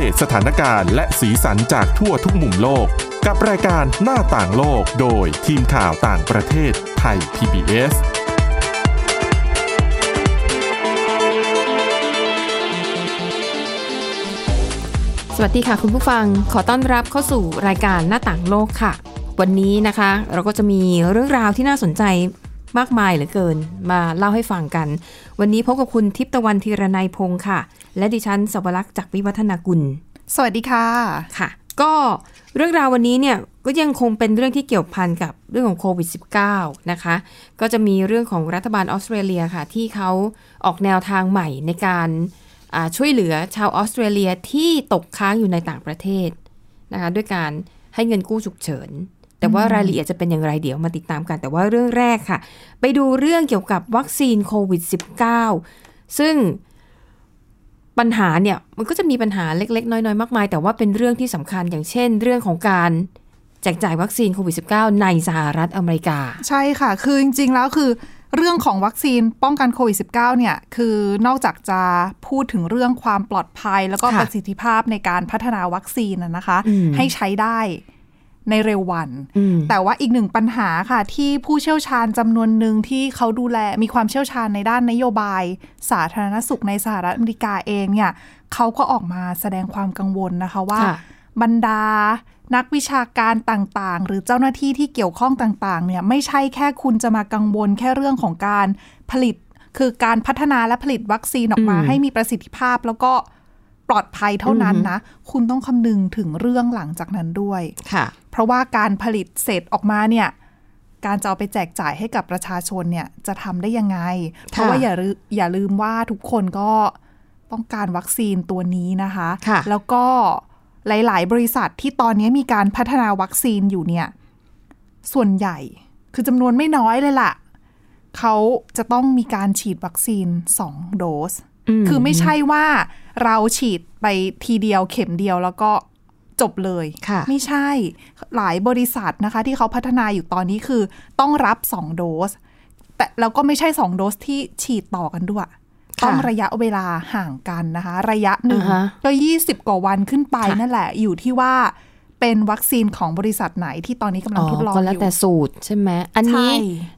เดตสถานการณ์และสีสันจากทั่วทุกมุมโลก กับรายการหน้าต่างโลกโดยทีมข่าวต่างประเทศไทย PBS สวัสดีค่ะคุณผู้ฟังขอต้อนรับเข้าสู่รายการหน้าต่างโลกค่ะ วันนี้นะคะ เราก็จะมีเรื่องราวที่น่าสนใจ มากมายเหลือเกิน มาเล่าให้ฟังกัน วันนี้พบกับคุณทิพย์ตะวันธีรนัยพงค์ค่ะ และดิฉันสวรักษ์จากวิวัฒนากุล สวัสดีค่ะค่ะ ก็เรื่องราววันนี้เนี่ยก็ยังคงเป็นเรื่องที่เกี่ยวพันกับเรื่องของโควิด -19 นะคะ ก็จะมีเรื่องของรัฐบาลออสเตรเลียค่ะ ที่เขาออกแนวทางใหม่ในการอ่าช่วยเหลือชาวออสเตรเลียที่ตกค้างอยู่ในต่างประเทศนะคะด้วยการให้เงินกู้ฉุกเฉิน แต่ว่ารายละเอียดจะเป็นอย่างไรเดี๋ยวมาติดตามกัน แต่ว่าเรื่องแรกค่ะ ไปดูเรื่องเกี่ยวกับวัคซีนโควิด -19 ซึ่งปัญหาเนี่ยมันก็จะมีปัญหาเล็ก ๆ น้อย ๆ มากมาย แต่ว่าเป็นเรื่องที่สำคัญอย่างเช่น เรื่องของการแจกจ่ายวัคซีนโควิด -19 ในสหรัฐอเมริกา ใช่ค่ะ คือจริง ๆ แล้วคือเรื่องของวัคซีนป้องกันโควิด -19 เนี่ย คือนอกจากจะพูดถึงเรื่องความปลอดภัย แล้วก็ค่ะประสิทธิภาพในการพัฒนาวัคซีนนะนะคะอืมให้ใช้ได้ ในเร็ววันอืมแต่ว่าอีกหนึ่งปัญหาค่ะ ที่ผู้เชี่ยวชาญจำนวนหนึ่งที่เขาดูแลมีความเชี่ยวชาญในด้านนโยบาย สาธารณสุขในสหรัฐอเมริกาเองเนี่ยเขาก็ออกมาแสดงความกังวลนะคะว่าค่ะบรรดานักวิชาการต่างๆ หรือเจ้าหน้าที่ที่เกี่ยวข้องต่างๆ เนี่ยไม่ใช่แค่คุณจะมากังวลแค่เรื่องของการผลิต คือการพัฒนาและผลิตวัคซีนออกมาอืมให้มีประสิทธิภาพแล้วก็ ปลอดภัยเท่านั้นนะ คุณต้องคำนึงถึงเรื่องหลังจากนั้นด้วยค่ะ เพราะว่าการผลิตเสร็จออกมาเนี่ย การจะเอาไปแจกจ่ายให้กับประชาชนเนี่ยจะทำได้ยังไง เพราะว่าอย่าลือย่าลืมว่าทุกคนก็ต้องการวัคซีนตัวนี้นะคะค่ะแล้วก็หลาย ๆ บริษัทที่ตอนนี้มีการพัฒนาวัคซีนอยู่เนี่ย ส่วนใหญ่คือจำนวนไม่น้อยเลยล่ะ เขาจะต้องมีการฉีดวัคซีน 2 โดสม คือไม่ใช่ว่าเราฉีดไปทีเดียวเข็มเดียวแล้วก็จบเลยค่ะไม่ใช่ หลายบริษัทนะคะ ที่เขาพัฒนาอยู่ตอนนี้คือต้องรับ 2 โดส แต่แล้วก็ไม่ใช่ 2 โดสที่ฉีดต่อกันด้วยค่ะต้องระยะเวลาห่างกันนะคะ ระยะหนึ่งอ่าฮะก็20กว่าวันขึ้นไปค่ะนั่นแหละ อยู่ที่ว่า เป็นวัคซีนของบริษัทไหนที่ตอนนี้กำลังทดลองก็อแล้วยู่แต่สูตรใช่ไหมอันนี้ใช่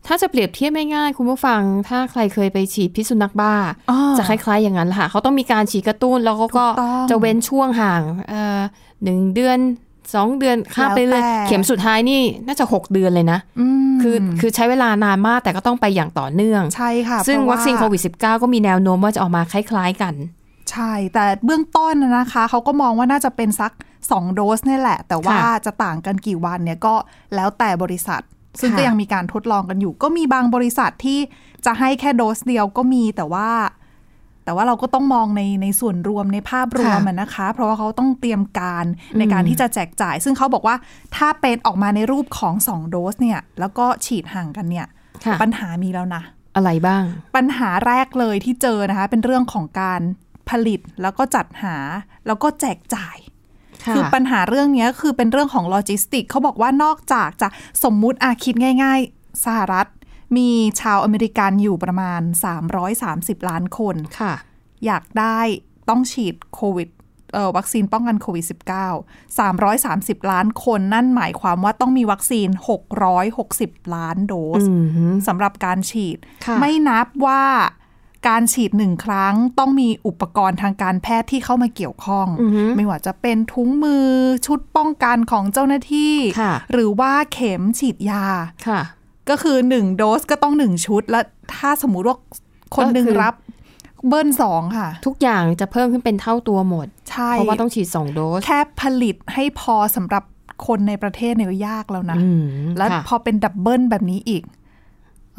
ถ้าจะเปรียบเทียบง่ายๆคุณผู้ฟัง ถ้าใครเคยไปฉีดพิษสุนัขบ้าอ่าจะคล้ายๆอย่างนั้นแหละค่ะ เขาต้องมีการฉีดกระตุ้นแล้วก็ก็ถูกต้องจะเว้นช่วงห่างเอ่อหนึ่งเดือนสองเดือนข้ามไปเลยแล้วแต่เข็มสุดท้ายนี่น่าจะหกเดือนเลยนะอืมคือคือใช้เวลานานมากแต่ก็ต้องไปอย่างต่อเนื่องใช่ค่ะซึ่งเพราะวัคซีนโควิด -19 ก็มีแนวโน้มว่าจะออกมาคล้าย ๆกัน ใช่ แต่เบื้องต้นนะนะคะ เขาก็มองว่าน่าจะเป็นสัก 2 โดสนี่แหละ แต่ว่าค่ะจะต่างกันกี่วันเนี่ยก็แล้วแต่บริษัท ซึ่งค่ะก็ยังมีการทดลองกันอยู่ ก็มีบางบริษัทที่จะให้แค่โดสเดียวก็มีแต่ว่า แต่ว่าเราก็ต้องมองในในส่วนรวมในภาพรวมอะนะคะ เพราะว่าเขาต้องเตรียมการในการที่จะแจกจ่าย ซึ่งเขาบอกว่าถ้าเป็นออกมาในรูปของ 2 โดสเนี่ย แล้วก็ฉีดห่างกันเนี่ยค่ะปัญหามีแล้วนะอะไรบ้าง ปัญหาแรกเลยที่เจอนะคะ เป็นเรื่องของการผลิตแล้วก็จัดหาแล้วก็แจกจ่าย ค่ะคือปัญหาเรื่องเนี้ยคือเป็นเรื่องของโลจิสติกเขาบอกว่านอกจากจะสมมุติอาคิดง่าย ๆ สหรัฐ มีชาวอเมริกันอยู่ประมาณ 330 ล้านคนค่ะ อยากได้ต้องฉีดโควิดเอ่อวัคซีนป้องกันโควิด -19 330 ล้านคนนั่นหมายความว่าต้องมีวัคซีน 660 ล้านโดสอืมฮึสำหรับการฉีดค่ะไม่นับว่า การฉีดหนึ่งครั้งต้องมีอุปกรณ์ทางการแพทย์ที่เข้ามาเกี่ยวข้องอือฮึไม่ว่าจะเป็นถุงมือชุดป้องกันของเจ้าหน้าที่ค่ะหรือว่าเข็มฉีดยาค่ะก็คือหนึ่งโดสก็ต้องหนึ่งชุด แล้วถ้าสมมุติว่าคนหนึ่งก็คือรับเบิ้ลสองค่ะ ทุกอย่างจะเพิ่มขึ้นเป็นเท่าตัวหมดใช่เพราะว่าต้องฉีดสองโดส แค่ผลิตให้พอสำหรับคนในประเทศเนี่ยก็ยากแล้วนะอืมแล้วค่ะพอเป็นดับเบิลแบบนี้อีกเ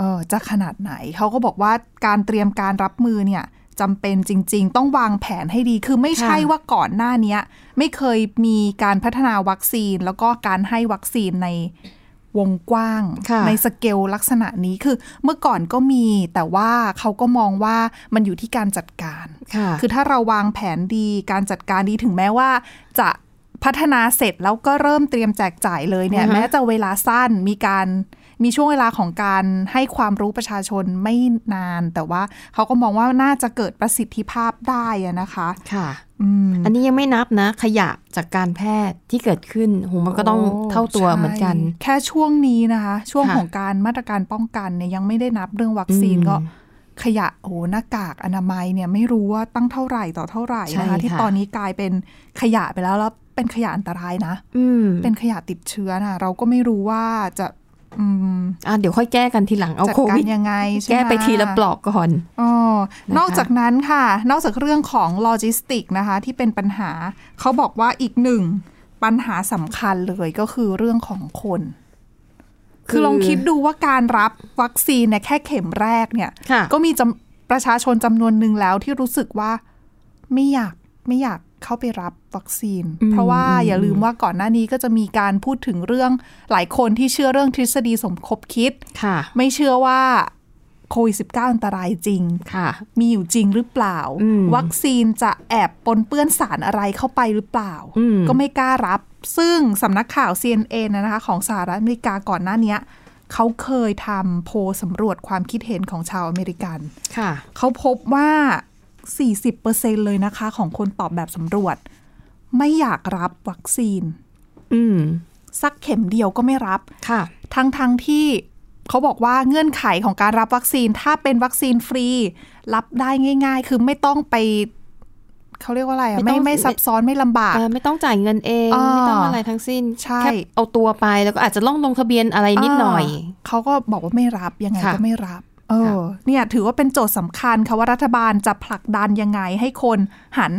ออจะขนาดไหน เขาก็บอกว่าการเตรียมการรับมือเนี่ยจำเป็นจริง ๆ ต้องวางแผนให้ดี คือไม่ใช่ค่ะว่าก่อนหน้าเนี้ยไม่เคยมีการพัฒนาวัคซีน แล้วก็การให้วัคซีนในวงกว้างค่ะในสเกลลักษณะนี้คือเมื่อก่อนก็มี แต่ว่าเขาก็มองว่ามันอยู่ที่การจัดการค่ะคือถ้าเราวางแผนดีการจัดการดีถึงแม้ว่า จะพัฒนาเสร็จแล้วก็เริ่มเตรียมแจกจ่ายเลยเนี่ยอือฮะแม้จะเวลาสั้นมีการ มีช่วงเวลาของการให้ความรู้ประชาชนไม่นาน แต่ว่าเขาก็มองว่าน่าจะเกิดประสิทธิภาพได้อะนะคะค่ะอืมอันนี้ยังไม่นับนะ ขยะจากการแพทย์ที่เกิดขึ้นโหมันก็ต้องโเท่าตัวเหมือนกันใช่แค่ช่วงนี้นะคะ ช่วงค่ะของการมาตรการป้องกันเนี่ยยังไม่ได้นับเรื่องวัคซีนอืมก็ขยะโอ้โหหน้ากากอนามัยเนี่ยไม่รู้ว่าตั้งเท่าไหร่ต่อเท่าไหร่นะใช่คะค่ะที่ตอนนี้กลายเป็นขยะไปแล้วแล้วเป็นขยะอันตรายนะอืมเป็นขยะติดเชื้อนะเราก็ไม่รู้ว่าจะ อืมอะเดี๋ยวค่อยแก้กันทีหลังเอาจัดโคกาวิรดยังไงใช่หมแก้ไปทีละปลอกก่อนอ๋อนะคะนอกจากนั้นค่ะ นอกจากเรื่องของโลจิสติกนะคะ ที่เป็นปัญหาเขาบอกว่าอีกหนึ่งปัญหาสำคัญเลยก็คือเรื่องของคน คือลองคิดดูว่าการรับวัคซีนเนี่ยแค่เข็มแรกเนี่ยค่ะก็มีจำประชาชนจำนวนหนึ่งแล้วที่รู้สึกว่าไม่อยากไม่อยาก เข้าไปรับวัคซีนอืมเพราะว่าอืมอย่าลืมว่าก่อนหน้านี้ก็จะมีการพูดถึงเรื่องหลายคนที่เชื่อเรื่องทฤษฎีสมคบคิดค่ะ ไม่เชื่อว่าโควิด -19 อันตรายจริงค่ะ มีอยู่จริงหรือเปล่าอืมวัคซีนจะแอบปนเปื้อนสารอะไรเข้าไปหรือเปล่าอืมก็ไม่กล้ารับ ซึ่งสำนักข่าว CNN นะคะ ของสหรัฐอเมริกาก่อนหน้าเนี้ยเขาเคยทำโพลสำรวจความคิดเห็นของชาวอเมริกัน ค่ะ เขาพบว่า 40%เลยนะคะ ของคนตอบแบบสำรวจ ไม่อยากรับวัคซีน อืมสักเข็มเดียวก็ไม่รับค่ะทั้งทั้งที่เขาบอกว่าเงื่อนไขของการรับวัคซีนถ้าเป็นวัคซีนฟรี รับได้ง่าย ๆ คือไม่ต้องไปเขาเรียกว่าอะไรอะไม่ไม่ต้องไม่ซับซ้อนไม่ลำบากเอ่อไม่ต้องจ่ายเงินเองอ่าไม่ต้องอะไรทั้งสิ้นใช่แค่เอาตัวไปแล้วก็อาจจะล่องลงทะเบียนอะไรนิดหน่อยาเขาก็บอกว่าไม่รับยังไงค่ะก็ไม่รับ เอค่ะอเนี่ยถือว่าเป็นโจทย์สำคัญค่ะว่ารัฐบาลจะผลักดันยังไงให้คนหัน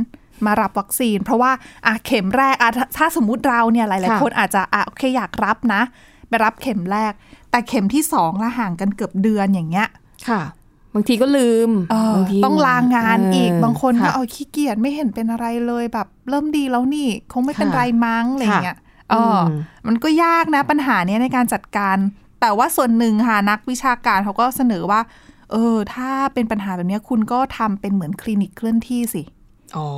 มารับวัคซีน เพราะว่าอะเข็มแรกอะถ้าถ้าสมมุติเราเนี่ยหลายค่ะๆคนอาจจะอะโอเคอยากรับนะ ไปรับเข็มแรก แต่เข็มที่สองละห่างกันเกือบเดือนอย่างเงี้ยค่ะ บางทีก็ลืมเออบางทีต้องลางานอีกเบางคนก็ะเอาขี้เกียจไม่เห็นเป็นอะไรเลยแบบ เริ่มดีแล้วนี่ คงไม่เป็นค่ะไรมั้งอะไรเงี้ยเอออมมันก็ยากนะปัญหาเนี้ยในการจัดการ แต่ว่าส่วนหนึ่งค่ะนักวิชาการเขาก็เสนอว่า เออ ถ้าเป็นปัญหาแบบเนี้ยคุณก็ทำเป็นเหมือนคลินิกเคลื่อนที่สิอ๋อ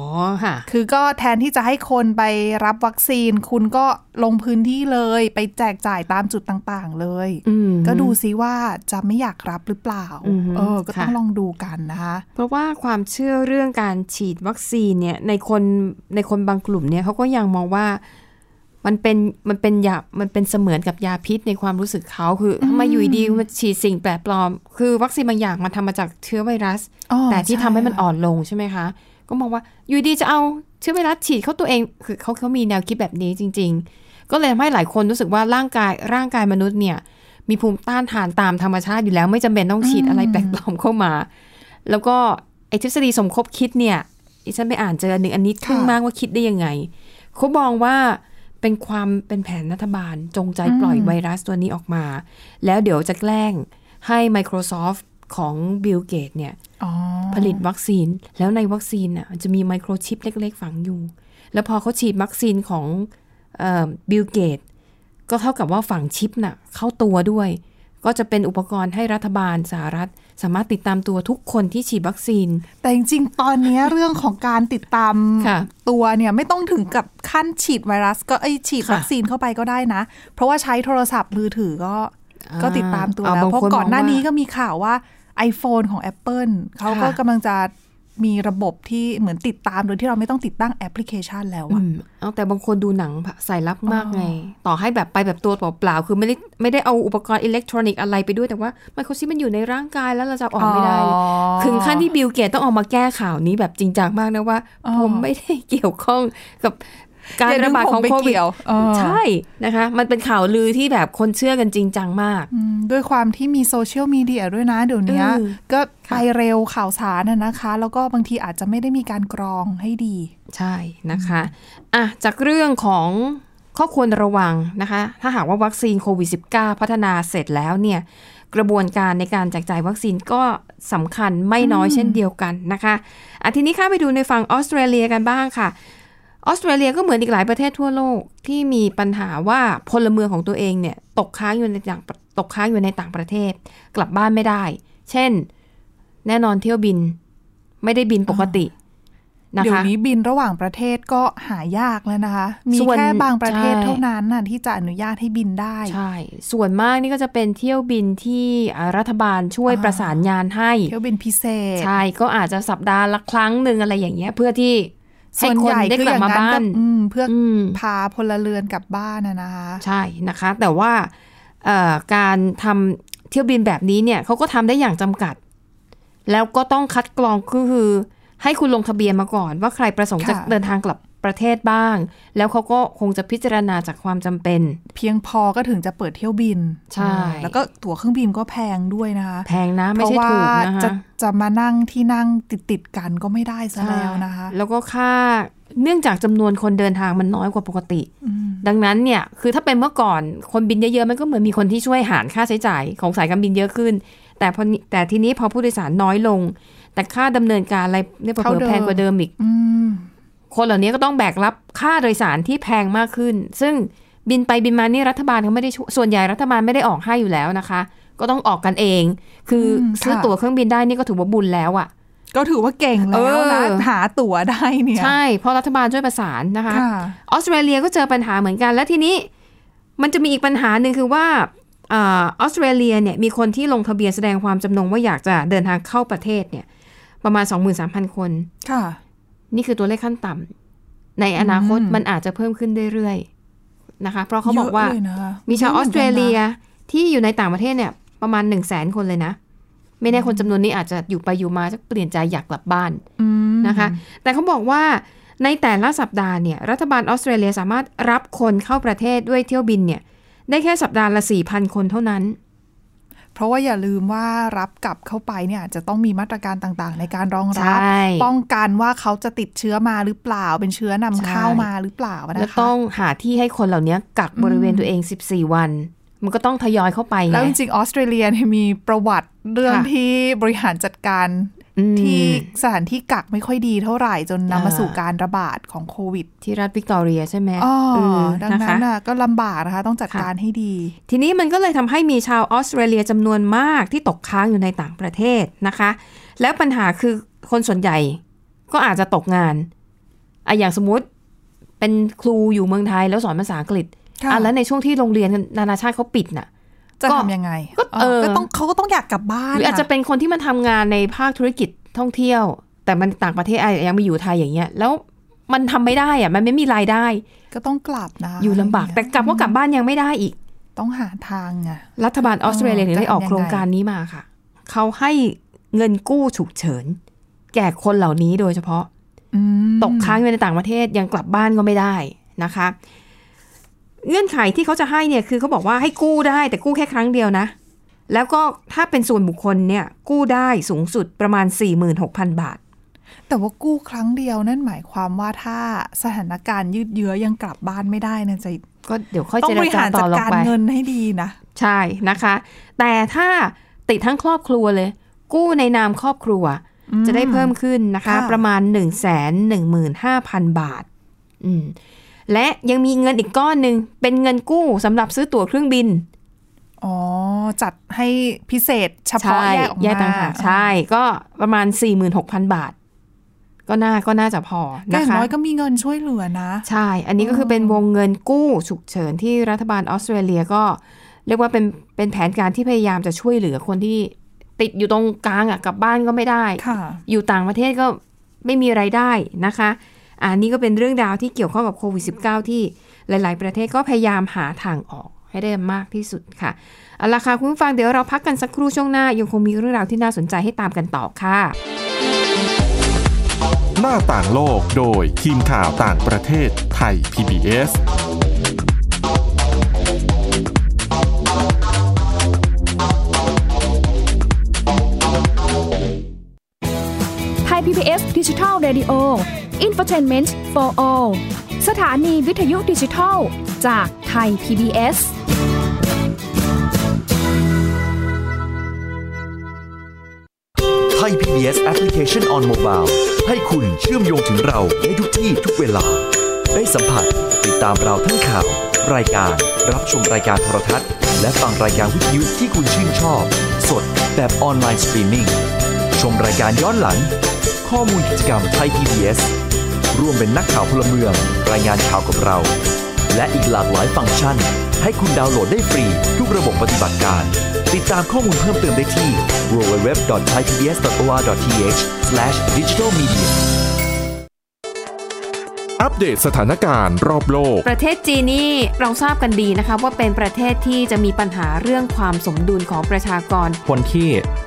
ค่ะคือก็แทนที่จะให้คนไปรับวัคซีน คุณก็ลงพื้นที่เลย ไปแจกจ่ายตามจุดต่างๆเลยอืมก็ดูซิว่าจะไม่อยากรับหรือเปล่าอือฮึเออ ก็ต้องค่ะลองดูกันนะคะ เพราะว่าความเชื่อเรื่องการฉีดวัคซีนเนี่ยในคนในคนบางกลุ่มเนี่ยเขาก็ยังมองว่า มันเป็นมันเป็นยามันเป็นเสมือนกับยาพิษในความรู้สึกเขาคือทำไมาอยู่ดีๆมาฉีดสิ่งแปลกปลอม คือวัคซีนบางอย่างมันทำมาจากเชื้อไวรัสอ๋อแต่ที่ช่ทำให้มันค่ะอ่อนลงใช่ไหมคะ ก็มองว่าอยู่ดีจะเอาเชื้อไวรัสฉีดเข้าตัวเองคือเขาเขามีแนวคิดแบบนี้จริง ๆ ก็เลยทำให้หลายคนรู้สึกว่าร่างกายร่างกายมนุษย์เนี่ย มีภูมิต้านทานตามธรรมชาติอยู่แล้วไม่จำเป็นต้องฉีดอะไรแปลกปลอมเข้ามา แล้วก็ไอทฤษฎีสมคบคิดเนี่ยดิฉันไปอ่านเจออันหนึ่งอันนี้ทึ่งมากว่าคิดได้ยังไงเขามองว่า เป็นความเป็นแผนรัฐบาลจงใจปล่อยไวรัสตัวนี้ออกมา แล้วเดี๋ยวจะแกล้งให้ Microsoft ของบิลเกตเนี่ยอ๋อผลิตวัคซีน แล้วในวัคซีนน่ะมันจะมีไมโครชิปเล็ก ๆ ฝังอยู่ แล้วพอเขาฉีดวัคซีนของบิลเกตก็เท่ากับว่าฝังชิปน่ะเข้าตัวด้วย ก็จะเป็นอุปกรณ์ให้รัฐบาลสหรัฐ สามารถติดตามตัวทุกคนที่ฉีดวัคซีน แต่จริงๆ ตอนเนี้ยเรื่องของการติดตามค่ะตัวเนี่ยไม่ต้องถึงกับขั้นฉีดไวรัส ก็เอ้ยฉีดค่ะวัคซีนเข้าไปก็ได้นะ เพราะว่าใช้โทรศัพท์มือถือก็อ่าก็ติดตามตัวอ่าแล้วบางเพราะคนก่อนหน้ามองว่านี้ก็มีข่าวว่า iPhone ของ Apple เขาก็ค่ะกำลังจะ มีระบบที่เหมือนติดตามโดยที่เราไม่ต้องติดตั้งแอปพลิเคชันแล้วอือะมเอาแต่บางคนดูหนังสายลับมากอ๋อไง ต่อให้แบบไปแบบตัวเปล่าๆคือไม่ได้ไม่ได้เอาอุปกรณ์อิเล็กทรอนิกส์อะไรไปด้วยแต่ว่าไมโครชิปมันอยู่ในร่างกายแล้วเราจะเอาออกไม่ได้ถึงขั้นที่บิลเกตต้องออกมาแก้ข่าวนี้แบบจริงจังมากนะว่าอ๋อผมไม่ได้เกี่ยวข้องกับ การอย่าดึระงบาดของผมไปโควิดเกี่ยวเออใช่นะคะ มันเป็นข่าวลือที่แบบคนเชื่อกันจริงจังมากอืมด้วยความที่มีโซเชียลมีเดียด้วยนะเดี๋ยวเนี้ยเออก็ค่ะไปเร็วข่าวสารน่ะนะคะ แล้วก็บางทีอาจจะไม่ได้มีการกรองให้ดี ใช่นะคะอะจากเรื่องของข้อควรระวังนะคะ ถ้าหากว่าวัคซีนโควิด -19 พัฒนาเสร็จแล้วเนี่ยกระบวนการในการแจกจ่ายวัคซีนก็สำคัญไม่น้อยเช่นเดียวกันนะคะอะทีนี้ข้าไปดูในฝั่งออสเตรเลียกันบ้างค่ะ ออสเตรเลียก็เหมือนอีกหลายประเทศทั่วโลกที่มีปัญหาว่าพลเมืองของตัวเองเนี่ยตกค้างอยู่ในต่างตกค้างอยู่ในต่างประเทศ กลับบ้านไม่ได้ เช่น แน่นอนเที่ยวบินไม่ได้บินปกตินะเดี๋ยวคะนี้บินระหว่างประเทศก็หายากแล้วนะคะ มีส่วนแค่บางประเทศใช่เท่านั้นน่ะที่จะอนุญาตให้บินได้ ใช่ ส่วนมากนี่ก็จะเป็นเที่ยวบินที่อ่ารัฐบาลช่วยอ่าประสานงานให้ เที่ยวบินพิเศษ ใช่ ก็อาจจะสัปดาห์ละครั้งหนึ่งอะไรอย่างเงี้ยเพื่อที่ให้ ส่วนคนใหญ่ได้คือกลัอบย่างมานั้นบ้าก็นอืมเพื่อออืมพาพลเรือนกลับบ้านนะนะคะ ใช่นะคะ แต่ว่าเอ่อการทำเที่ยวบินแบบนี้เนี่ยเขาก็ทำได้อย่างจำกัด แล้วก็ต้องคัดกรองก็คือ ให้คุณลงทะเบียนมาก่อน ว่าใครประสงค์ค่ะจะเดินทางกลับ ประเทศบ้าง แล้วเขาก็คงจะพิจารณาจากความจำเป็น เพียงพอก็ถึงจะเปิดเที่ยวบิน ใช่อืมแล้วก็ตั๋วเครื่องบินก็แพงด้วยนะคะแพงนะเพไม่ราะใช่ว่าถูกนะจะคะจะมานั่งที่นั่งติดติดๆกันก็ไม่ได้ซะแล้วนะคะ แล้วก็ค่าเนื่องจากจำนวนคนเดินทางมันน้อยกว่าปกติอืมดังนั้นเนี่ยคือถ้าเป็นเมื่อก่อนคนบินเยอะๆมันก็เหมือนมีคนที่ช่วยหารค่าใช้จ่ายของสายการบินเยอะขึ้น แต่พอนี้แต่ทีนี้พอผู้โดยสารน้อยลง แต่ค่าดำเนินการอะไรเนี่ยเผลอๆแพงกว่าเดิมอีกอืม คนเหล่านี้ก็ต้องแบกรับค่าโดยสารที่แพงมากขึ้น ซึ่งบินไปบินมานี่รัฐบาลเขาไม่ได้ช่วยส่วนใหญ่รัฐบาลไม่ได้ออกให้อยู่แล้วนะคะ ก็ต้องออกกันเอง คืออมซื้อค่ะตั๋วเครื่องบินได้นี่ก็ถือว่าบุญแล้วอะก็ถือว่าเก่งแล้วนะเออหาตั๋วได้เนี่ย ใช่ เพราะรัฐบาลช่วยประสานนะคะค่ะออสเตรเลียก็เจอปัญหาเหมือนกัน และทีนี้มันจะมีอีกปัญหาหนึ่งคือว่าอาออสเตรเลียเนี่ยมีคนที่ลงทะเบียนแสดงความจำนงว่าอยากจะเดินทางเข้าประเทศเนี่ย ประมาณ 23,000 คน ค่ะ นี่คือตัวเลขขั้นต่ำในอนาคตอืมมันอาจจะเพิ่มขึ้นเรื่อยๆนะคะ เพราะเขาบอกว่ายะลยนะคะมีชาวออสเตรเลียยอะหมือนกันนที่อยู่ในต่างประเทศเนี่ย ประมาณ1 0 0 0 0แสนคนเลยนะ ไม่แน่คนจำนวนนี้อาจจะอยู่ไปอยู่มาจะเปลี่ยนใจอยากกลับบ้านอืมนะคะ แต่เขาบอกว่าในแต่ละสัปดาห์เนี่ย รัฐบาลออสเตรเลียสามารถรับคนเข้าประเทศด้วยเที่ยวบินเนี่ย ได้แค่สัปดาห์ละ4,000คนเท่านั้น เพราะว่าอย่าลืมว่ารับกลับเข้าไปเนี่ยอาจจะต้องมีมาตรการต่างๆ ในการรองใชรับ่ป้องกันว่าเขาจะติดเชื้อมาหรือเปล่า เป็นเชื้อนำเข้าใช่มาหรือเปล่านะคะแล้วต้องหาที่ให้คนเหล่านี้กักบริเวณตัวเอง 14 วันมันก็ต้องทยอยเข้าไปไงแล้วจริงๆออสเตรเลียเนี่ยมีประวัติเรื่องค่ะที่บริหารจัดการอืม ที่สถานที่กักไม่ค่อยดีเท่าไหร่จนนำมาอ่าสู่การระบาดของโควิด ที่รัฐวิกตอเรียใช่ไหมอ๋อเออดังนะนั้คะนน่ะก็ลำบากนะคะ ต้องจัดค่ะการให้ดี ทีนี้มันก็เลยทำให้มีชาวออสเตรเลียจำนวนมากที่ตกค้างอยู่ในต่างประเทศนะคะ แล้วปัญหาคือคนส่วนใหญ่ก็อาจจะตกงานอะอย่างสมมติเป็นครูอยู่เมืองไทยแล้วสอนภาษาอังกฤษค่ะอะแล้วในช่วงที่โรงเรียนนานาชาติเขาปิดน่ะ จะก็ทำยังไงก็เออก็ต้องเขาก็ต้องอยากกลับบ้านหรืออาจจะเป็นคนที่มาทำงานในภาคธุรกิจท่องเที่ยว แต่มันต่างประเทศอะยังมาอยู่ไทยอย่างเงี้ยแล้วมันทำไม่ได้อะมันไม่มีรายได้ ก็ต้องกลับนะ อยู่ลำบาก แต่กลับก็กลับบ้านยังไม่ได้อีก ต้องหาทางไงรัฐบาลออสเตรเลียเออถึงได้ออกจะทำยังไงโครงการนี้มาค่ะ เขาให้เงินกู้ฉุกเฉิน แก่คนเหล่านี้โดยเฉพาะอืมตกค้างอยู่ในต่างประเทศยังกลับบ้านก็ไม่ได้นะคะ เงื่อนไขที่เขาจะให้เนี่ยคือเขาบอกว่าให้กู้ได้ แต่กู้แค่ครั้งเดียวนะ แล้วก็ถ้าเป็นส่วนบุคคลเนี่ยกู้ได้สูงสุดประมาณ 46,000 บาท แต่ว่ากู้ครั้งเดียวนั่นหมายความว่าถ้าสถานการณ์ยืดเยื้อยังกลับบ้านไม่ได้นะจะก็เดี๋ยวค่อยต้อเจงบรริจาหารต่จัอดลงการไปเงินให้ดีนะ ใช่นะคะ แต่ถ้าติดทั้งครอบครัวเลย กู้ในนามครอบครัวจะได้เพิ่มขึ้นนะคะค่ะประมาณ 1 1 5 0 0 0 บาท อืม และยังมีเงินอีกก้อนหนึ่งเป็นเงินกู้สำหรับซื้อตั๋วเครื่องบิน อ๋อ จัดให้พิเศษเฉพาะใช่แยกออกมาแยกต่างหากใช่ ก็ประมาณ 46,000 บาท ก็น่าก็น่าจะพอก็อนะย่างคะน้อยก็มีเงินช่วยเหลือนะ ใช่ อันนี้ก็คือเป็นวงเงินกู้ฉุกเฉินที่รัฐบาลออสเตรเลียก็ เรียกว่าเป็นเป็นแผนการที่พยายามจะช่วยเหลือคนที่ติดอยู่ตรงกลางอะกลับบ้านก็ไม่ได้ค่ะอยู่ต่างประเทศก็ไม่มีไรายได้นะคะ อันนี้ก็เป็นเรื่องราวที่เกี่ยวข้องกับโควิด -19 ที่หลาย ๆ ประเทศก็พยายามหาทางออกให้ได้มากที่สุดค่ะเอาละค่ะคุณผู้ฟังเดี๋ยวเราพักกันสักครู่ช่วงหน้า ยังคงมีเรื่องราวที่น่าสนใจให้ตามกันต่อค่ะ หน้าต่างโลกโดยทีมข่าวต่างประเทศไทย PBS ไทย PBS ดิจิทัล Radio Infotainment for All สถานีวิทยุดิจิทัลจากไทย PBS ไทย PBS Application on Mobile ให้คุณเชื่อมโยงถึงเราในทุกที่ทุกเวลา ได้สัมผัสติดตามเราทั้งข่าว รายการ รับชมรายการโทรทัศน์ และฟังรายการวิทยุที่คุณชื่นชอบ สดแบบออนไลน์สตรีมมิ่ง ชมรายการย้อนหลัง ข้อมูลกิจกรรมไทย PBS ร่วมเป็นนักข่าวพลเมือง รายงานข่าวกับเรา และอีกหลากหลายฟังก์ชัน ให้คุณดาวน์โหลดได้ฟรี ทุกระบบปฏิบัติการ ติดตามข้อมูลเพิ่มเติมได้ที่ www.thaipbs.or.th/digitalmedia อัปเดตสถานการณ์รอบโลก ประเทศจีนนี่เราทราบกันดีนะคะว่าเป็นประเทศที่จะมีปัญหาเรื่องความสมดุลของประชากร คนที่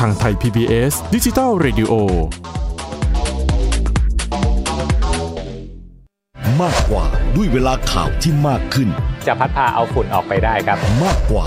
ทางไทย PBS ดิจิทัล Radio มากกว่าด้วยเวลาข่าวที่มากขึ้น จะพัดพาเอาฝุ่นออกไปได้ครับ มากกว่า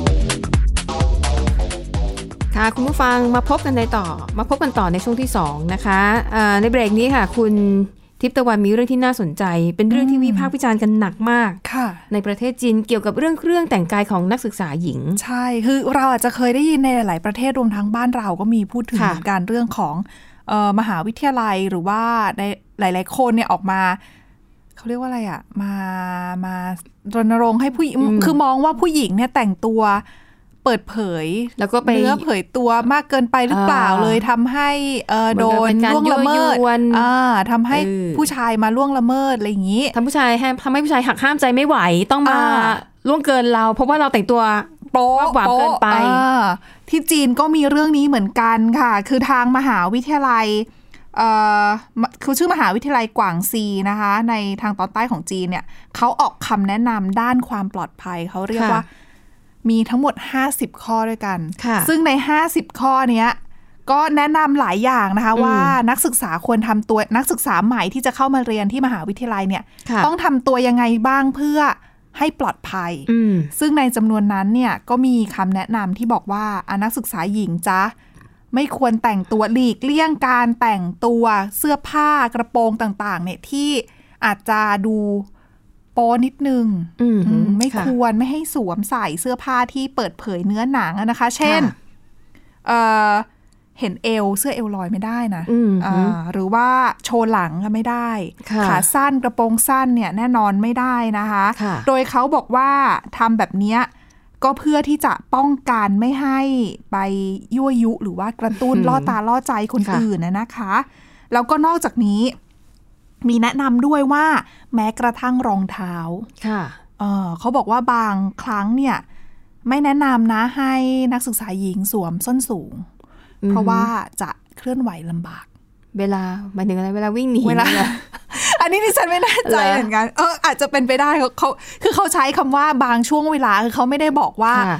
ค่ะคุณผู้ฟังมาพบกันในต่อ มาพบกันต่อในช่วงที่ 2 นะคะอ่าในเบรกนี้ค่ะ คุณทิพย์ตะวันมีเรื่องที่น่าสนใจ เป็นเรื่องที่วิพากษ์วิจารณ์กันหนักมากค่ะ ในประเทศจีนเกี่ยวกับเรื่องเครื่องแต่งกายของนักศึกษาหญิง ใช่คือเราอาจจะเคยได้ยินในหลาย ๆ ประเทศรวมทั้งบ้านเราก็มีพูดถึงค่ะเหมือนกันเรื่องของเออมหาวิทยาลัยหรือว่าในหลาย ๆ คนเนี่ยออกมาเขาเรียกว่าอะไรอะมามารณรงค์ให้ผู้หญิงคือมองว่าผู้หญิงเนี่ยแต่งตัว เปิดเผย แล้วก็ไปเนื้อเผยตัวมากเกินไปหรือเปล่าอ่าเลยทำให้เออเหมืโดอนกับเป็นการนล่วงละเมิดยั่วยวนอ่าทำให้เออผู้ชายมาล่วงละเมิดอะไรอย่างนี้ทำผู้ชายให้ทำให้ผู้ชายหักห้ามใจไม่ไหวต้องมาอ่าล่วงเกินเรา เพราะว่าเราแต่งตัวโป๊ะว่าหวานเกินไปโป๊ะอ่าที่จีนก็มีเรื่องนี้เหมือนกันค่ะ คือทางมหาวิทยาลัยเอ่อมคือชื่อมหาวิทยาลัยกวางซีนะคะ ในทางตอนใต้ของจีนเนี่ยเขาออกคำแนะนำด้านความปลอดภัยเขาเรียกค่ะว่า มีทั้งหมด 50 ข้อด้วยกันค่ะซึ่งใน 50 ข้อเนี้ยก็แนะนำหลายอย่างนะคะอืมว่านักศึกษาควรทำตัวนักศึกษาใหม่ที่จะเข้ามาเรียนที่มหาวิทยาลัยเนี่ยค่ะต้องทำตัวยังไงบ้างเพื่อให้ปลอดภัยอืมซึ่งในจำนวนนั้นเนี่ยก็มีคำแนะนำที่บอกว่าอะนักศึกษาหญิงจ๊ะไม่ควรแต่งตัวหลีกเลี่ยงการแต่งตัวเสื้อผ้ากระโปรงต่างๆเนี่ยที่อาจจะดู โป๊นิดนึงอืมอืมไม่ค่ะควรไม่ให้สวมใส่เสื้อผ้าที่เปิดเผยเนื้อหนังอะนะคะ เช่นค่ะเอ่อเห็นเอวเสื้อเอวลอยไม่ได้นะอืมอ่าหรือว่าโชว์หลังก็ไม่ได้ค่ะขาสั้นกระโปรงสั้นเนี่ยแน่นอนไม่ได้นะคะค่ะโดยเขาบอกว่าทำแบบเนี้ยก็เพื่อที่จะป้องกันไม่ให้ไปยั่วยุหรือว่ากระตุ้นอืมล่อตาล่อใจคนค่ะอื่นนะนะคะ แล้วก็นอกจากนี้ มีแนะนำด้วยว่าแม้กระทั่งรองเท้าค่ะเออเขาบอกว่าบางครั้งเนี่ย ไม่แนะนำนะให้นักศึกษาหญิงสวมส้นสูงอืมเพราะว่าจะเคลื่อนไหวลำบาก เวลาหมายถึงอะไรเวลาวิ่งหนีเวลาอันนี้ดิฉันไม่แน่ใจเหรอเหมือนกัน เอออาจจะเป็นไปได้เขาเขาคือเขาใช้คำว่าบางช่วงเวลาคือเขาไม่ได้บอกว่าค่ะ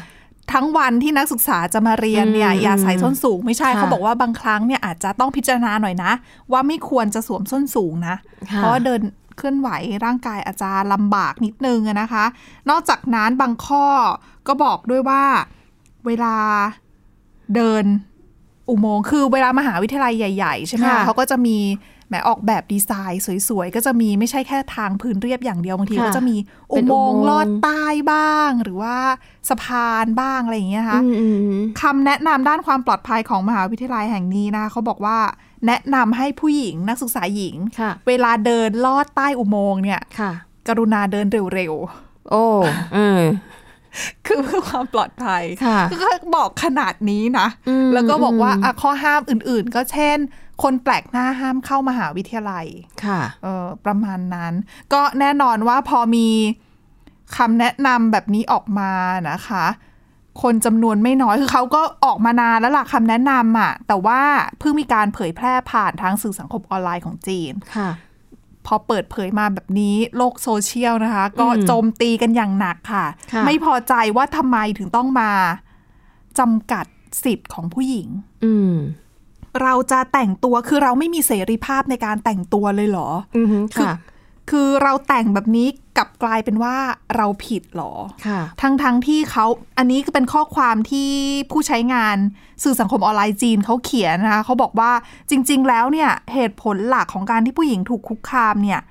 ทั้งวันที่นักศึกษาจะมาเรียนเนี่ยอืมอย่าใส่ส้นสูงไม่ใช่ค่ะเขาบอกว่าบางครั้งเนี่ยอาจจะต้องพิจารณาหน่อยนะ ว่าไม่ควรจะสวมส้นสูงนะค่ะเพราะว่าเดินเคลื่อนไหวร่างกายอาจจะลำบากนิดนึงอะนะคะ นอกจากนั้นบางข้อก็บอกด้วยว่าเวลาเดินอุโมงค์คือเวลามหาวิทยาลัยใหญ่ ๆ ใช่ไหมค่ะคะเขาก็จะมี แหมออกแบบดีไซน์สวยๆ ก็จะมีไม่ใช่แค่ทางพื้นเรียบอย่างเดียวบางทีค่ะก็จะมีอุเป็นโมอุงโมงค์ค์ลอดใต้บ้าง หรือว่าสะพานบ้างอะไรอย่างเงี้ยนะคะอืมอืมอืมคำแนะนำด้านความปลอดภัยของมหาวิทยาลัยแห่งนี้นะคะเขาบอกว่าแนะนำให้ผู้หญิงนักศึกษาหญิงค่ะเวลาเดินลอดใต้อุโมงค์เนี่ยค่ะกรุณาเดินเร็วโอ้เออคือเพื่อความปลอดภัยค่ะก็บอกขนาดนี้นะอืมแล้วก็บอกว่าอืมอะข้อห้ามอื่นๆ ก็เช่น คนแปลกหน้าห้ามเข้ามหาวิทยาลัย ค่ะ เออประมาณนั้น ก็แน่นอนว่าพอมีคำแนะนำแบบนี้ออกมานะคะ คนจำนวนไม่น้อย คือเขาก็ออกมานานแล้วล่ะคำแนะนำอะ แต่ว่าเพิ่งมีการเผยแพร่ผ่านทางสื่อสังคมออนไลน์ของจีน ค่ะ พอเปิดเผยมาแบบนี้โลกโซเชียลนะคะ ก็อืมโจมตีกันอย่างหนักค่ะค่ะไม่พอใจว่าทำไมถึงต้องมาจำกัดสิทธิ์ของผู้หญิง อืม เราจะแต่งตัวคือเราไม่มีเสรีภาพในการแต่งตัวเลยเหรออือฮึคือค่ะคือเราแต่งแบบนี้กลับกลายเป็นว่าเราผิดเหรอ ค่ะทั้งทั้งที่เขาอันนี้คือเป็นข้อความที่ผู้ใช้งานสื่อสังคมออนไลน์จีนเขาเขียนนะคะเขาบอกว่าจริง ๆ แล้วเนี่ยเหตุผลหลักของการที่ผู้หญิงถูกคุกคามเนี่ย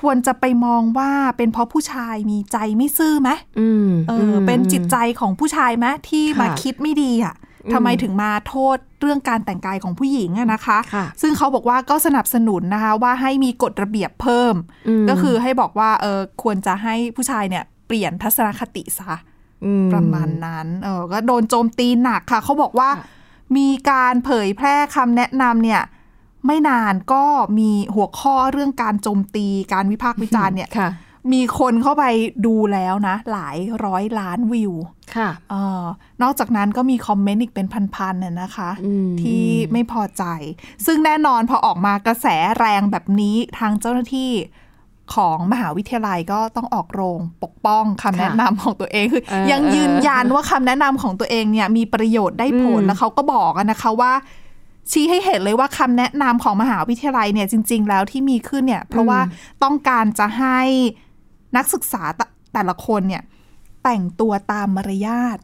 ควรจะไปมองว่าเป็นเพราะผู้ชายมีใจไม่ซื่อไหมอืมเอออ เป็นจิตใจของผู้ชายไหมที่ค่ะมาคิดไม่ดีอะอืม ทำไมถึงมาโทษเรื่องการแต่งกายของผู้หญิงอะนะคะค่ะซึ่งเขาบอกว่าก็สนับสนุนนะคะว่าให้มีกฎระเบียบเพิ่มอืมก็คือให้บอกว่าเออควรจะให้ผู้ชายเนี่ยเปลี่ยนทัศนคติซะอืมประมาณนั้นเออก็โดนโจมตีหนักค่ะ เขาบอกว่าค่ะมีการเผยแพร่คำแนะนำเนี่ยไม่นานก็มีหัวข้อเรื่องการโจมตีการวิพากษ์วิจารณ์เนี่ยค่ะ มีคนเข้าไปดูแล้วนะ หลายร้อยล้านวิว ค่ะเออนอกจากนั้นก็มีคอมเมนต์อีกเป็นพันๆน่ะนะคะอืมที่ไม่พอใจ ซึ่งแน่นอนพอออกมากระแสแรงแบบนี้ทางเจ้าหน้าที่ของมหาวิทยาลัยก็ต้องออกโรงปกป้องคำแนะนำของตัวเองคือเออยังยืนยันว่าคำแนะนำของตัวเองเนี่ยมีประโยชน์ได้ผลอืมแล้วเขาก็บอกอะนะคะว่าชี้ให้เห็นเลยว่าคำแนะนำของมหาวิทยาลัยเนี่ยจริง ๆ แล้วที่มีขึ้นเนี่ย เพราะว่าต้องการจะให้ นักศึกษาแต่แต่ละคนเนี่ย แต่งตัวตามมารยาท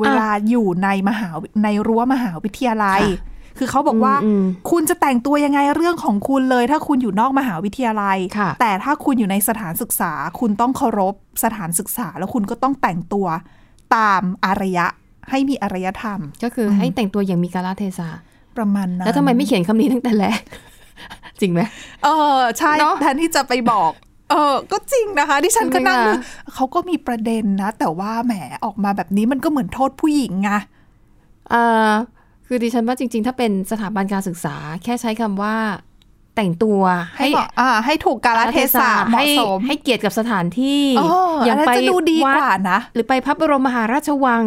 เวลาอยู่ในมหาวิในรั้วมหาวิทยาลัยค่ะคือเขาบอกว่าอืมคุณจะแต่งตัวยังไงเรื่องของคุณเลย ถ้าคุณอยู่นอกมหาวิทยาลัยค่ะแต่ถ้าคุณอยู่ในสถานศึกษา คุณต้องเคารพสถานศึกษา แล้วคุณก็ต้องแต่งตัวตามอารยะ ให้มีอารยธรรม ก็คือให้แต่งตัวอย่างมีกาลเทศะประมาณนั้นแล้วทำไมไม่เขียนคำนี้ตั้งแต่แรกจริงไหมเออใช่เนอะแทนที่จะไปบอก เออก็จริงนะคะ ดิฉันก็นั่งใช่ไหมดูคะเขาก็มีประเด็นนะ แต่ว่าแหมออกมาแบบนี้มันก็เหมือนโทษผู้หญิงไงอ่าคือดิฉันว่าจริง ๆ ถ้าเป็นสถาบันการศึกษา แค่ใช้คำว่าแต่งตัวให้เหมาะอ่าให้ถูกกาลเทศะเหมาะให้สมให้เกียรติกับสถานที่เอออันนั้นจะดูดีกว่านะ หรือไปพระบรมมหาราชวัง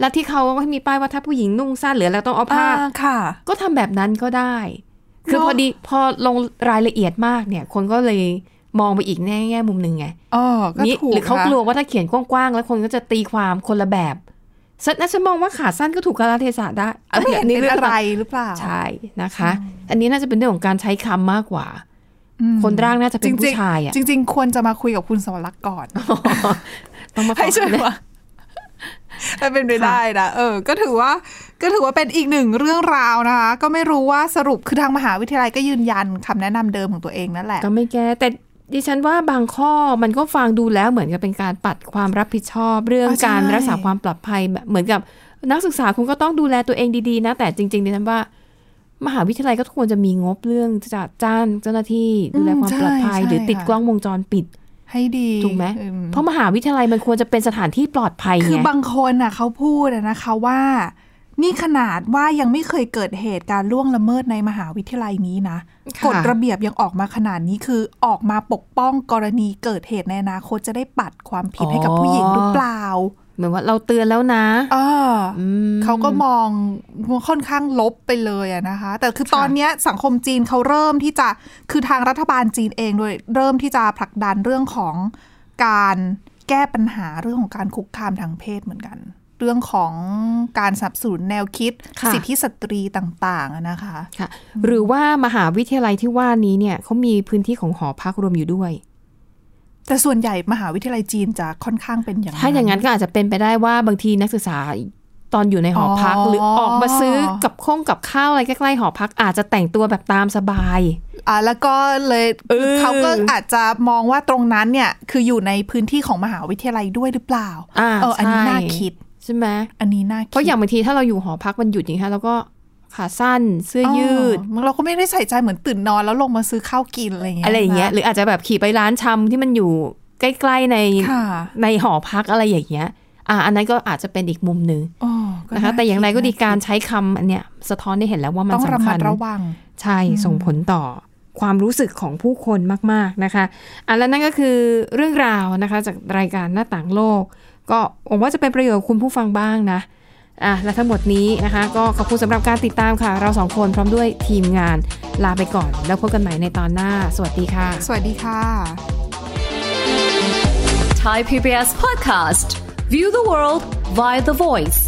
แล้วที่เขาให้มีป้ายว่าถ้าผู้หญิงนุ่งสั้นหรือแล้วต้องเอาผ้าอ่าค่ะ ก็ทำแบบนั้นก็ได้ คือเนอะพอดีพอลงรายละเอียดมากเนี่ย คนก็เลย มองไปอีกแง่แง่มุมหนึ่งไงเออก็นี่ถูกหรือเขาค่ะกลัวว่าถ้าเขียนกว้างๆแล้วคนก็จะตีความคนละแบบฉันนะฉันมองว่าขาสั้นก็ถูกกาลเทศะได้ก็ไม่เห็นนี้เป็นอะไรหรือเปล่า ใช่นะคะ อันนี้น่าจะเป็นเรื่องของการใช้คำมากกว่าอืมคนร่างน่าจะเป็นจริงๆผู้ชายอะจริง ๆ ควรจะมาคุยกับคุณสวรักษ์ก่อน ต้องมาขอให้ช่วยเลยว่าถ้าเป็นไปได้นะเออ ก็ถือว่า ก็ถือว่าเป็นอีกหนึ่งเรื่องราวนะคะ ก็ไม่รู้ว่าสรุปคือทางมหาวิทยาลัยก็ยืนยันคำแนะนำเดิมของตัวเองนั่นแหละ ก็ไม่แก้แต่ ดิฉันว่าบางข้อมันก็ฟังดูแล้วเหมือนกับเป็นการปัดความรับผิดชอบเรื่องอ่าใช่การรักษาความปลอดภัยแบบเหมือนกับนักศึกษาคุณก็ต้องดูแลตัวเองดีๆนะ แต่จริงๆดิฉันว่า มหาวิทยาลัยก็ควรจะมีงบเรื่องจะจ้างเจ้าหน้าที่ดูแลความปลอดภัยใช่หรือติดค่ะกล้องวงจรปิดให้ดีถูกไหมอืมเพราะมหาวิทยาลัยมันควรจะเป็นสถานที่ปลอดภัยคือไงบางคนน่ะเขาพูดอะนะคะว่า นี่ขนาดว่ายังไม่เคยเกิดเหตุการณ์ล่วงละเมิดในมหาวิทยาลัยนี้นะค่ะกฎระเบียบยังออกมาขนาดนี้คือออกมาปกป้องกรณีเกิดเหตุในอนาคตจะได้ปัดความผิดให้กับผู้หญิงหรือเปล่า เหมือนว่าเราเตือนแล้วนะเอออมเขาก็มองค่อนข้างลบไปเลยอะนะคะ แต่คือค่ะตอนเนี้ยสังคมจีนเขาเริ่มที่จะคือทางรัฐบาลจีนเองโดยเริ่มที่จะผลักดันเรื่องของการแก้ปัญหาเรื่องของการคุกคามทางเพศเหมือนกัน เรื่องของการสนับสนุนแนวคิดค่ะสิทธิสตรีต่างๆอะนะคะค่ะ หรือว่ามหาวิทยาลัยที่ว่านี้เนี่ยเขามีพื้นที่ของหอพักรวมอยู่ด้วย แต่ส่วนใหญ่มหาวิทยาลัยจีนจะค่อนข้างเป็นอย่างถ้าอย่างนั้นก็อาจจะเป็นไปได้ว่าบางทีนักศึกษาตอนอยู่ในหอพักอ๋อหรือออกมาซื้อกับข้องกับข้าวอะไรใกล้ๆหอพักอาจจะแต่งตัวแบบตามสบายอ่าแล้วก็เลยเออเขาก็อาจจะมองว่าตรงนั้นเนี่ยคืออยู่ในพื้นที่ของมหาวิทยาลัยด้วยหรือเปล่าอ่าเอออันนี้ใช่น่าคิด ใช่ไหมอันนี้น่าคิดเพราะอย่างบางทีถ้าเราอยู่หอพักมันหยุดอย่างนี้ยแล้วก็ขาสั้นเสื้อยืดอ๋อเราก็ไม่ได้ใส่ใจเหมือนตื่นนอนแล้วลงมาซื้อข้าวกินอะไรอย่างเงี้ยอะไรอย่างเงี้ยนะหรืออาจจะแบบขี่ไปร้านชำที่มันอยู่ใกล้ๆในค่ะในหอพักอะไรอย่างเงี้ยอ่าอันนั้นก็อาจจะเป็นอีกมุมหนึ่งอ๋อนะคะแต่อย่างไรก็ดีการใช้คำอันเนี้ยสะท้อนได้เห็นแล้วว่ามันต้องระสำมัคัดญระวังใช่ส่งผลต่อความรู้สึกของผู้คนมาก ๆนะคะอะแล้วนั่นก็คือเรื่องราวนะคะจากรายการหน้าต่างโลก ก็หวังว่าจะเป็นประโยชน์กับคุณผู้ฟังบ้างนะอะและทั้งหมดนี้นะคะ ก็ขอบคุณสำหรับการติดตามค่ะ เราสองคนพร้อมด้วยทีมงานลาไปก่อน แล้วพบกันใหม่ในตอนหน้า สวัสดีค่ะ สวัสดีค่ะ Thai PBS podcast. View the world via the voice.